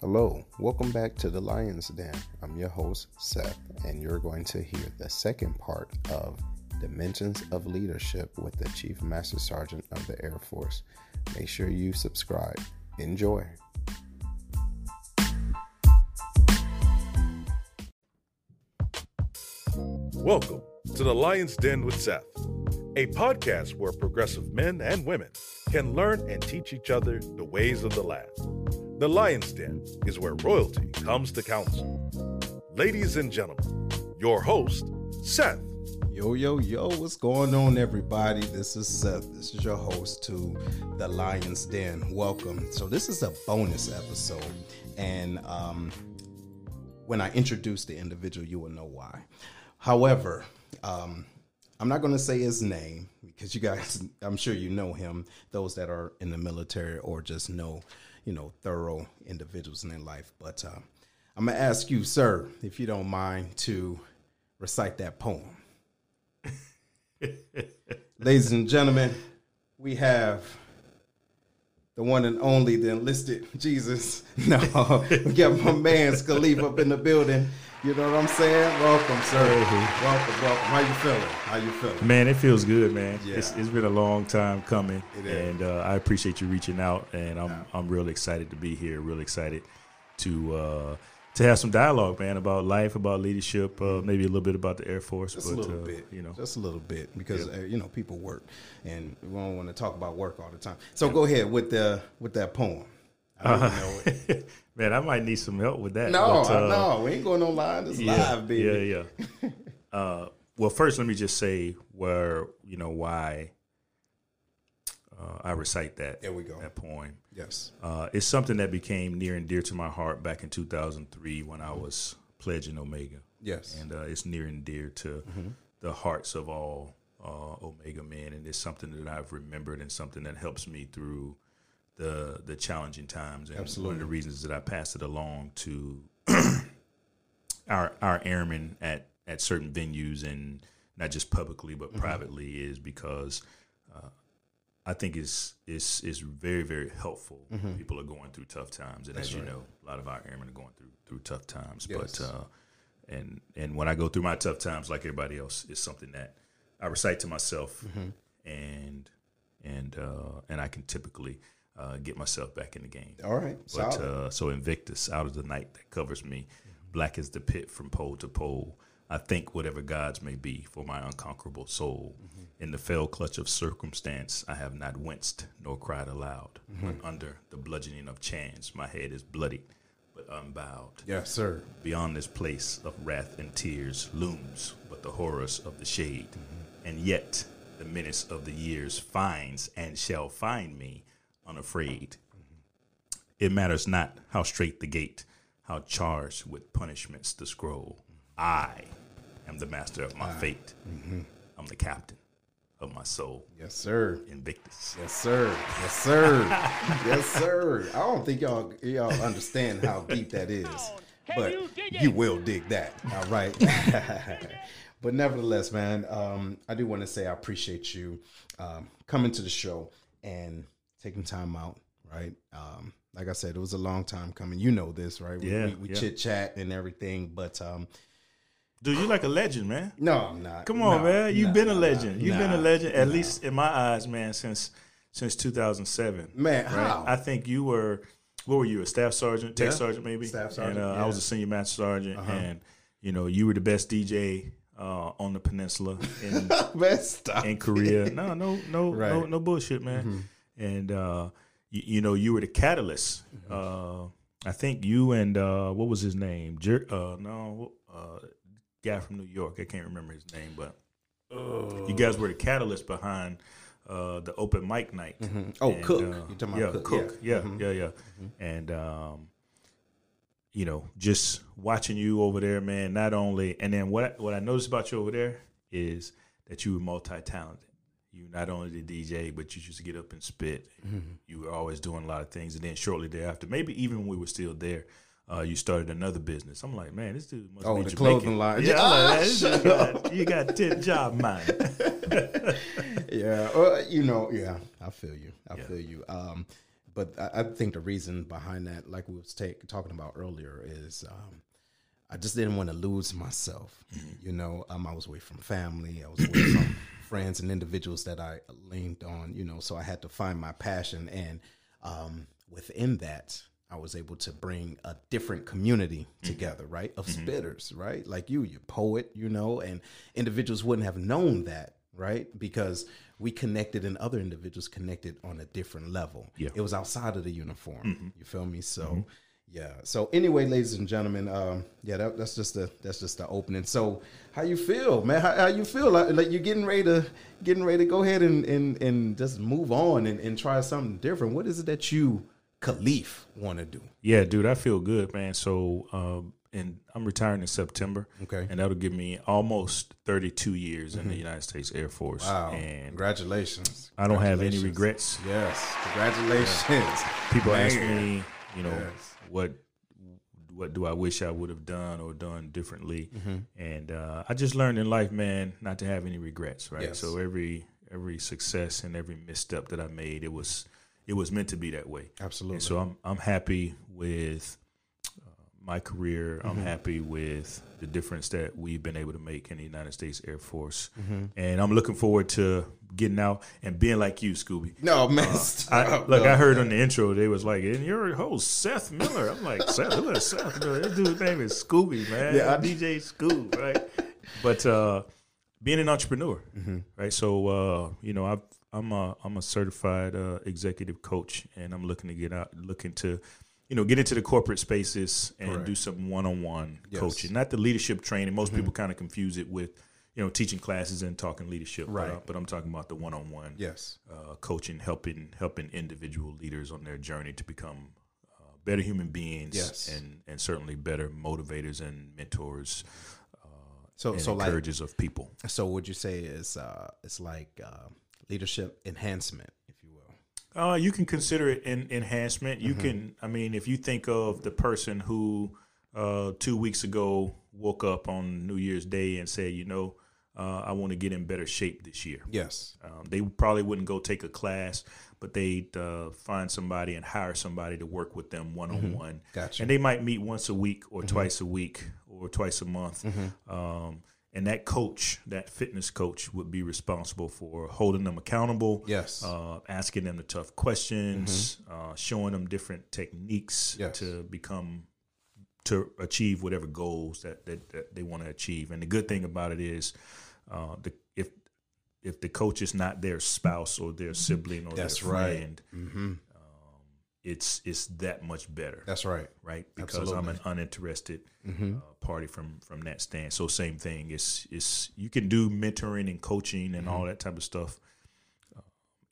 Hello, welcome back to the Lion's Den. I'm your host, Seth, and you're going to hear the second part of Dimensions of Leadership with the Chief Master Sergeant of the Air Force. Make sure you subscribe. Enjoy. Welcome to the Lion's Den with Seth, a podcast where progressive men and women can learn and teach each other the ways of the land. The Lion's Den is where royalty comes to council. Ladies and gentlemen, your host, Seth. Yo, yo, yo, what's going on, everybody? This is Seth. This is your host to The Lion's Den. Welcome. So, this is a bonus episode. And um, when I introduce the individual, you will know why. However, um, I'm not going to say his name because you guys, I'm sure you know him, those that are in the military or just know you know, thorough individuals in their life. But uh, I'm gonna ask you, sir, if you don't mind, to recite that poem. Ladies and gentlemen, we have the one and only, the enlisted Jesus. No, we got my man Scalif up in the building. You know what I'm saying? Welcome, sir. Hey. Welcome, welcome. How you feeling? How you feeling? Man, it feels good, man. Yeah. It's, it's been a long time coming, and uh, I appreciate you reaching out, and I'm yeah. I'm real excited to be here. Real excited to uh, to have some dialogue, man, about life, about leadership, uh, maybe a little bit about the Air Force, just but, a little uh, bit, you know, just a little bit because yeah. Uh, you know people work, and we don't want to talk about work all the time. So go ahead with the with that poem. I don't know it. Man, I might need some help with that. No, but, uh, no, we ain't going online. It's yeah, live, baby. Yeah, yeah. uh, well, first, let me just say where you know why uh, I recite that. There we go. That poem. Yes. Uh, it's something that became near and dear to my heart back in 2003 when I was pledging Omega. Yes. And uh, it's near and dear to mm-hmm. the hearts of all uh, Omega men, and it's something that I've remembered and something that helps me through the the challenging times. And Absolutely. one of the reasons that I passed it along to our our airmen at at certain venues and not just publicly but mm-hmm. privately is because uh, I think it's it's is very very helpful. Mm-hmm. People are going through tough times, and That's as you know, a lot of our airmen are going through through tough times. Yes. But uh, and and when I go through my tough times, like everybody else, it's something that I recite to myself, mm-hmm. and and uh, and I can typically uh, get myself back in the game. All right. But uh, so Invictus, out of the night that covers me, black as the pit from pole to pole. I think whatever gods may be for my unconquerable soul. Mm-hmm. In the fell clutch of circumstance, I have not winced nor cried aloud. Mm-hmm. But under the bludgeoning of chance, my head is bloodied but unbowed. Yes, sir. Beyond this place of wrath and tears looms but the horrors of the shade. Mm-hmm. And yet the menace of the years finds and shall find me unafraid. It matters not how straight the gate, how charged with punishments the scroll. I am the master of my fate. Mm-hmm. I'm the captain of my soul. Yes, sir. Invictus. Yes, sir. Yes, sir. yes, sir. I don't think y'all y'all understand how deep that is, but you, you will dig that. All right. but nevertheless, man, um, I do want to say I appreciate you um, coming to the show and taking time out, right? Um, like I said, it was a long time coming. You know this, right? Yeah. We, we yeah. chit chat and everything, but um, Dude, you like a legend, man. No, I'm not. Come on, man. You've been a legend. You've been a legend, at least in my eyes, man, since since 2007. Man, right? how? I think you were. What were you? A staff sergeant, tech yeah. sergeant, maybe. Staff sergeant. And uh, yeah. I was a senior master sergeant, uh-huh. and you know, you were the best DJ uh, on the peninsula in in Korea. No, no, no, right. no, no bullshit, man. Mm-hmm. And uh, you, you, know, you were the catalyst. Mm-hmm. Uh, I think you and uh, what was his name? Jer- uh, no, uh, guy from New York. I can't remember his name, but you guys were the catalyst behind uh, the open mic night. Mm-hmm. Oh, and, Cook. Uh, yeah, Cook. Cook. Yeah, yeah, mm-hmm. yeah. yeah. Mm-hmm. And um, you know, just watching you over there, man. Not only, and then what what I noticed about you over there is that you were multi talented. You not only the DJ, but you used to get up and spit. Mm-hmm. You were always doing a lot of things, and then shortly thereafter, maybe even when we were still there, uh, you started another business. I'm like, man, this dude must be. oh, be the Jamaican. clothing line. Yeah, you, got, you got tip job mind. yeah, well, you know, yeah, I feel you. I yeah. feel you. Um, but I, I think the reason behind that, like we was take, talking about earlier, is um, I just didn't want to lose myself. You know, um, I was away from family. I was away from friends and individuals that I leaned on. You know, so I had to find my passion, and um, within that, I was able to bring a different community mm-hmm. together, right? Of mm-hmm. spitters, right? Like you, you poet, you know, and individuals wouldn't have known that, right? Because we connected and other individuals connected on a different level. Yeah. It was outside of the uniform. Mm-hmm. You feel me? So yeah. So anyway, ladies and gentlemen, um, yeah, that, that's just the that's just the opening. So how you feel, man? How, how you feel? Like, like you're getting ready to getting ready to go ahead and and, and just move on and, and try something different. What is it that you, Kaleth, want to do? Yeah, dude, I feel good, man. So, um, and I'm retiring in September. Okay. and that'll give me almost 32 years in the United States Air Force. Wow. and Congratulations. I don't have any regrets. Yes. Congratulations. People ask me, you know, Yes. What what do I wish I would have done or done differently? Mm-hmm. And uh, I just learned in life, man, not to have any regrets. Right. Yes. So every every success and every misstep that I made, it was it was meant to be that way. Absolutely. And so I'm I'm happy with my career. Mm-hmm. I'm happy with the difference that we've been able to make in the United States Air Force, Mm-hmm. and I'm looking forward to getting out and being like you, Scooby. no, man. I, stop. look, No. I heard on the intro they was like, "And you're host Seth Miller." I'm like, "Seth, who is Seth Miller? This dude's name is Scooby, man. Yeah, I- DJ Scoob, right?" But uh, being an entrepreneur, Mm-hmm. right? So uh, you know, I've, I'm a I'm a certified uh, executive coach, and I'm looking to get out, looking to, you know, get into the corporate spaces and Correct. do some one-on-one Yes. coaching, not the leadership training. Most people kind of confuse it with. You know, teaching classes and talking leadership, Right. But, uh, but I'm talking about the one-on-one Yes. uh, coaching, helping helping individual leaders on their journey to become uh, better human beings, Yes. and and certainly better motivators and mentors So and so like encouragers of people. so would you say is uh it's like uh, leadership enhancement, if you will. Uh, you can consider it an enhancement. Mm-hmm. You can, I mean, if you think of the person who uh, two weeks ago woke up on New Year's Day and said, you know, uh, I want to get in better shape this year. Yes. Um, they probably wouldn't go take a class, but they'd uh, find somebody and hire somebody to work with them one on one. Mm-hmm. Gotcha. And they might meet once a week or twice a week or twice a month. Mm-hmm. Um, and that coach, that fitness coach, would be responsible for holding them accountable. Yes. Uh, asking them the tough questions, uh, showing them different techniques Mm-hmm. Yes. to become to achieve whatever goals that, that, that they want to achieve. And the good thing about it is, uh, the if if the coach is not their spouse or their sibling or That's their right. friend, Mm-hmm. It's it's that much better, That's right. right? Because I'm an uninterested Mm-hmm. uh, party from from that stand. So same thing. It's it's you can do mentoring and coaching and Mm-hmm. all that type of stuff uh,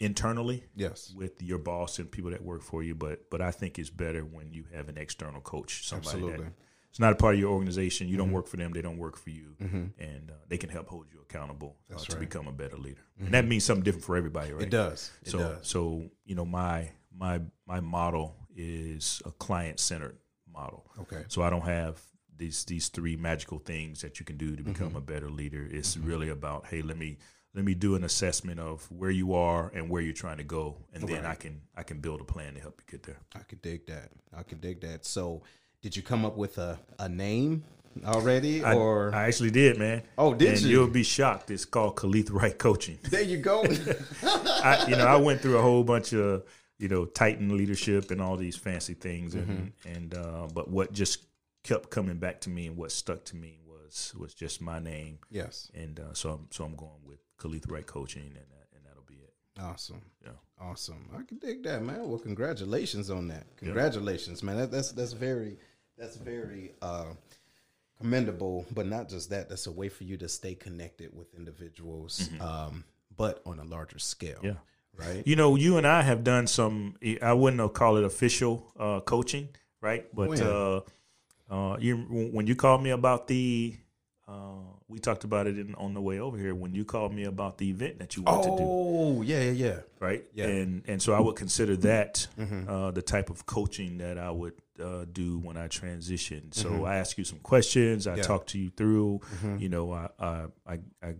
internally Yes. with your boss and people that work for you. But but I think it's better when you have an external coach, somebody Absolutely. that it's not a part of your organization. You don't Mm-hmm. work for them; they don't work for you, and uh, they can help hold you accountable uh, That's to become a better leader. And that means something different for everybody, right? It does. It so does. so you know my my my model is a client centered model. Okay. So I don't have these these three magical things that you can do to become Mm-hmm. a better leader. It's really about hey, let me let me do an assessment of where you are and where you're trying to go, and then I can I can build a plan to help you get there. I could dig that. I could dig that. So, did you come up with a, a name already, I, or I actually did, man. Oh, did and you? You'll be shocked. It's called Kaleth Wright Coaching. there you go? I, you know, I went through a whole bunch of you know Titan leadership and all these fancy things, and Mm-hmm. and uh, but what just kept coming back to me and what stuck to me was was just my name, yes. and uh, so I'm so I'm going with Kaleth Wright Coaching, and that, and that'll be it. Awesome. Yeah. Awesome. I can dig that, man. Well, congratulations on that. Congratulations, man. That, that's that's very that's very uh, commendable. But not just that. That's a way for you to stay connected with individuals, um, but on a larger scale. Yeah. Right. You know, you and I have done some. I wouldn't call it official uh, coaching, right? But When? uh, uh, you when you called me about the, uh, we talked about it in, on the way over here. When you called me about the event that you wanted to do, Oh, yeah, yeah, yeah. right? Yeah. Mm-hmm. And and so I would consider that uh, the type of coaching that I would uh, do when I transition. So I ask you some questions. I Mm-hmm. Yeah. talk to you through. You know, I I I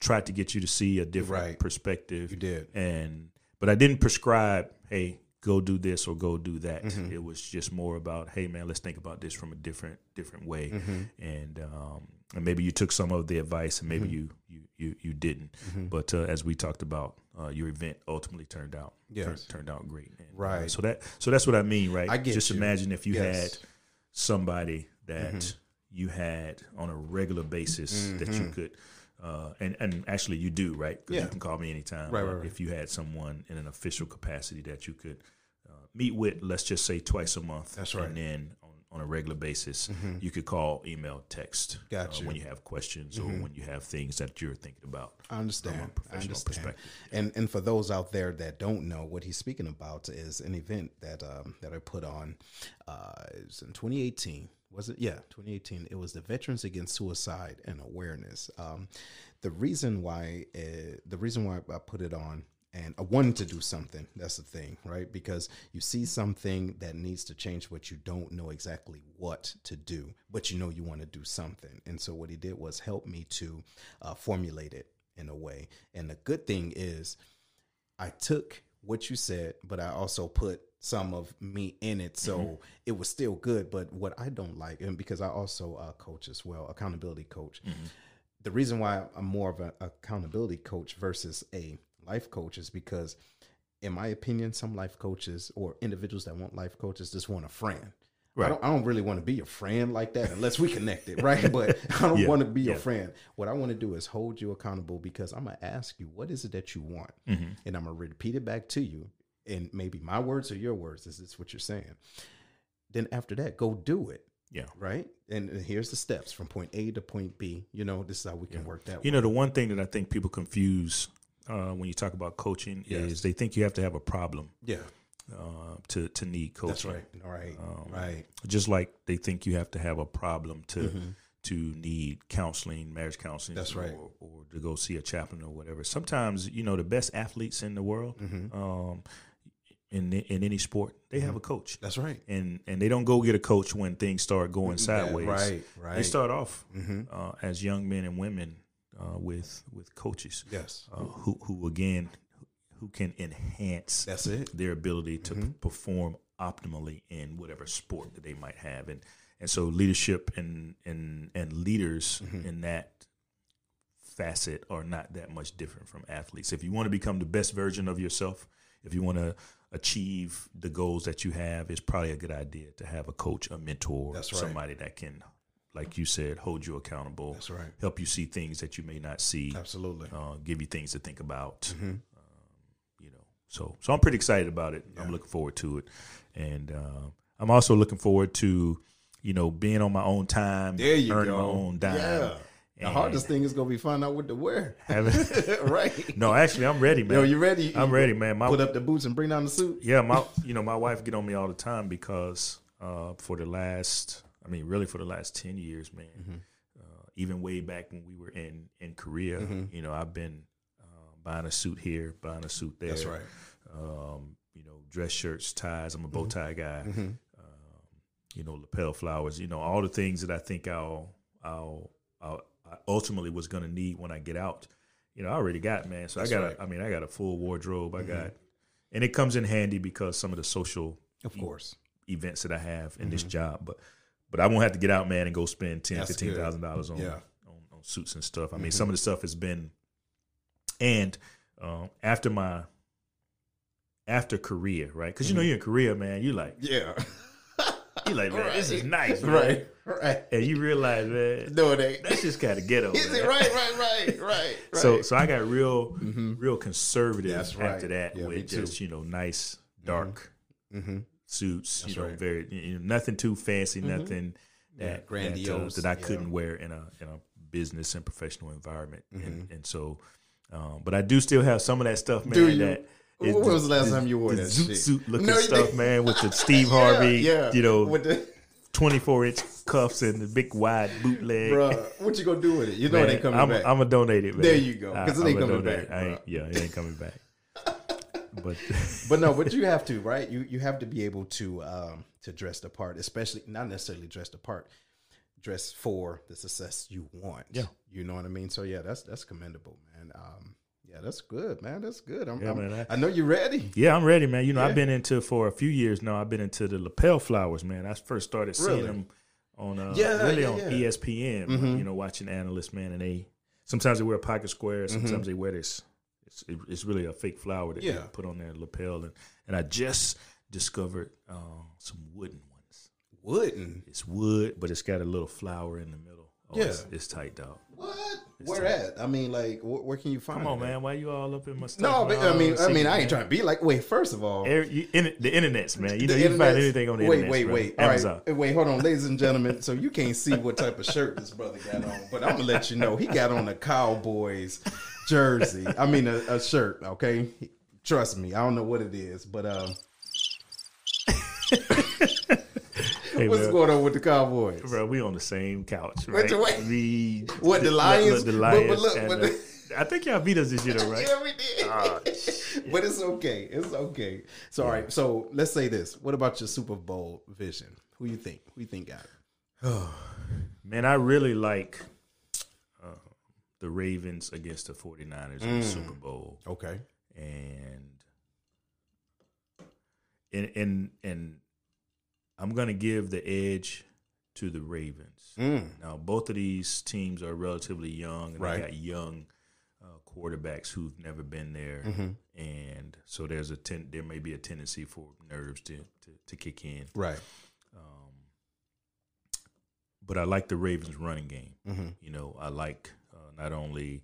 tried to get you to see a different Right. perspective. You did. and but I didn't prescribe. Hey, go do this or go do that. It was just more about, hey man, let's think about this from a different different way. And um, and maybe you took some of the advice, and maybe you, you you you didn't. But uh, as we talked about, uh, your event ultimately turned out Yes. turned, turned out great. And, uh, Right. so that so that's what I mean, right? I get just you. imagine if you Yes. had somebody that you had on a regular basis that you could. Uh, and and actually, you do right because Yeah. you can call me anytime. Right, right, right. If you had someone in an official capacity that you could uh, meet with, let's just say twice a month. That's right. Mm-hmm. And then on, on a regular basis, you could call, email, text. Got uh. Mm-hmm. when you have questions or when you have things that you're thinking about. I understand. From a I professional understand. perspective. And and for those out there that don't know, what he's speaking about is an event that um, that I put on. Uh, it was in 2018. Was it? Yeah, 2018. It was the Veterans Against Suicide and Awareness. Um, the reason why uh, the reason why I put it on. And I wanted to do something. That's the thing, right? Because you see something that needs to change, but you don't know exactly what to do, but you know you want to do something. And so what he did was help me to uh, formulate it in a way. And the good thing is, I took what you said, but I also put some of me in it, so it was still good. But what I don't like, and because I also uh, coach as well, accountability coach. The reason why I'm more of an accountability coach versus a life coach is because, in my opinion, some life coaches or individuals that want life coaches just want a friend. I don't, I don't really want to be your friend like that unless we connected, right? But I don't Yeah, want to be your yeah. friend. What I want to do is hold you accountable because I'm gonna ask you what is it that you want, Mm-hmm. and I'm gonna repeat it back to you, and maybe my words or your words. Is this what you're saying? Then after that, go do it, Yeah. right? And here's the steps from point A to point B. You know, this is how we can work that. Way. You know, the one thing that I think people confuse uh, when you talk about coaching Yes. is they think you have to have a problem yeah, uh, to to need coaching. that's right. All right, Um, right. Just like they think you have to have a problem to to need counseling, marriage counseling. Mm-hmm. That's right. Or, or to go see a chaplain or whatever. Sometimes you know the best athletes in the world, Mm-hmm. um, in in any sport, they have a coach. That's right. and and they don't go get a coach when things start going sideways. right, right. They start off Mm-hmm. uh, as young men and women uh, with with coaches Yes, uh, who who again who can enhance that's it. their ability to Mm-hmm. p- perform optimally in whatever sport that they might have and and so leadership and and and leaders Mm-hmm. in that facet are not that much different from athletes if you want to become the best version of yourself if you want to achieve the goals that you have it's probably a good idea to have a coach a mentor right. somebody that can like you said hold you accountable That's right. help you see things that you may not see Absolutely. uh, give you things to think about. Mm-hmm. You so so I'm pretty excited about it. I'm looking forward to it, and uh, I'm also looking forward to you know being on my own time, There you earning go. my own dime. Yeah. The hardest thing is gonna be finding out what to wear. right. no, actually, I'm ready, man. Yo, you ready? I'm ready, man. My Put up the boots and bring down the suit. yeah, my you know my wife get on me all the time because uh, for the last, I mean, really for the last ten years, man. Mm-hmm. Uh, even way back when we were in in Korea, Mm-hmm. you know, I've been buying a suit here, buying a suit there. That's right. Um, you know, dress shirts, ties. I'm a bow Mm-hmm. tie guy. Um, you know, lapel flowers. You know, all the things that I think I'll I'll, I'll I ultimately was going to need when I get out. You know, I already got man. So That's I got. right. Mm-hmm. A, I mean, I got a full wardrobe. I got, and it comes in handy because some of the social Of course. events that I have in this job, but but I won't have to get out, man, and go spend ten, Mm-hmm. That's fifteen thousand dollars on, Yeah. Mm-hmm. on on suits and stuff. I mean, some of the stuff has been, and um, after my after Korea, right? Because you Mm-hmm. know you're in Korea, man. You like Yeah. you like man, this is nice, man. right. Right. And you realize, man, No, it ain't. that's just kind of ghetto. Is man. it right? Right. Right. Right. Right? So so I got real real conservative That's right. after that Yeah, with just you know nice dark Mm-hmm. suits. That's you know, right. very you know, nothing too fancy, nothing Yeah, that grandiose, that, uh, that I couldn't wear in a in a business and professional environment. Mm-hmm. And, and so, um, but I do still have some of that stuff, man. Do you? That When was the last time you wore the that zoot shit? suit looking No, stuff, didn't. man, with the Steve Harvey, Yeah. you know, With the, twenty four inch cuffs and the big wide bootleg. bruh, what you gonna do with it? You know Man, it ain't coming I'm, back. I'm gonna donate it, man. There you go, 'cause it ain't coming donate back. Ain't, yeah, it ain't coming back. But but no, but you have to, right? You you have to be able to um to dress the part, especially not necessarily dress the part, dress for the success you want. Yeah. You know what I mean? So yeah, that's that's commendable, man. Um Yeah, that's good, man. That's good. I'm, Yeah, I'm- man, I, know you're ready. Yeah, I'm ready, man. You know, Yeah. I've been into for a few years now. I've been into the lapel flowers, man. I first started seeing them on uh, Yeah, really on. ESPN. Mhm. You know, watching analysts, man, and they sometimes they wear pocket squares, Mhm. sometimes they wear this. It's, it- it's really a fake flower that they put on their lapel, and and I just discovered uh, some wooden ones. Wooden. It's wood, but it's got a little flower in the middle. Oh, Yeah. it's, it's tight, dog. What? It's Where tight. at? I mean, like, wh- where can you find? Come on, it at? man. Why you all up in my stuff? No, but I mean, I mean, I ain't man. trying to be like. Wait, first of all, Air, you, in, the internet's man. You, know, the you can find anything on the wait, internet. wait, bro. wait. All right, Amazon. uh, wait, hold on, ladies and gentlemen. So you can't see what type of shirt this brother got on, but I'm gonna let you know he got on a Cowboys jersey. I mean, a, a shirt. Okay, trust me, I don't know what it is, but um, Hey, what's bro, going on with the Cowboys? bro, we on the same couch, right? the way? We What, the look, Lions? the But- Lions. but look, and but the- I think y'all beat us this year, though, right? Yeah, we did. Ah, but it's okay. It's okay. So, all right. So let's say this. What about your Super Bowl vision? Who you think? Who you think got it? Man, I really like uh, the Ravens against the 49ers in the Mm. Super Bowl. Okay. and and and and I'm gonna give the edge to the Ravens. Mm. Now, both of these teams are relatively young, and Right. they got young uh, quarterbacks who've never been there, Mhm. and so there's a ten, there may be a tendency for nerves to to, to kick in. Right. Um, but I like the Ravens' running game. Mm-hmm. You know, I like uh, not only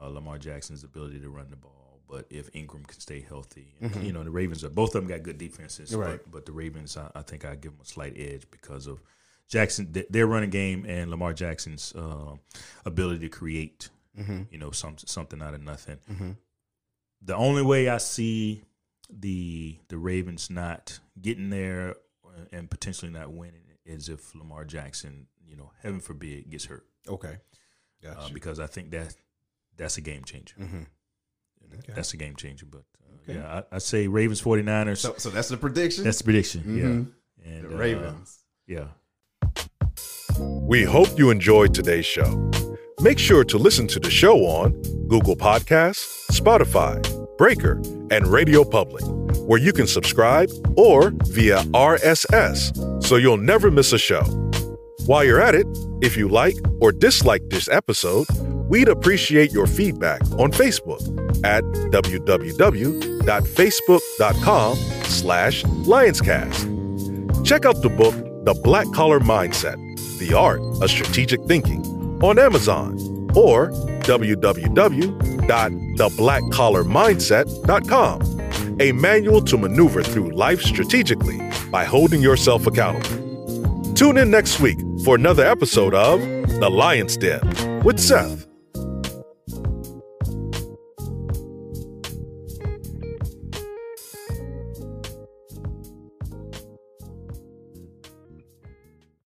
uh, Lamar Jackson's ability to run the ball, but if Ingram can stay healthy. And, Mhm. You know, the Ravens are both of them got good defenses, Right. but, but the Ravens, I, I think I give them a slight edge because of Jackson, th- their running game, and Lamar Jackson's uh, ability to create. Mm-hmm. You know, some something out of nothing. Mm-hmm. The only way I see the the Ravens not getting there uh, and potentially not winning is if Lamar Jackson, you know, heaven forbid, gets hurt Okay. uh, because I think that that's a game changer. mm-hmm. Okay. That's a game changer. But uh, Okay. yeah, I, I say Ravens 49ers. So, so that's the prediction. that's the prediction. Mhm. Yeah. And the uh, Ravens. yeah. We hope you enjoyed today's show. Make sure to listen to the show on Google Podcasts, Spotify, Breaker, and Radio Public, where you can subscribe or via RSS so you'll never miss a show. While you're at it, if you like or dislike this episode, we'd appreciate your feedback on Facebook at www.facebook.com slash lionscast. Check out the book, The Black Collar Mindset The Art of Strategic Thinking, on Amazon or www.theblackcollarmindset.com, a manual to maneuver through life strategically by holding yourself accountable. Tune in next week for another episode of The Lion's Den with Seth.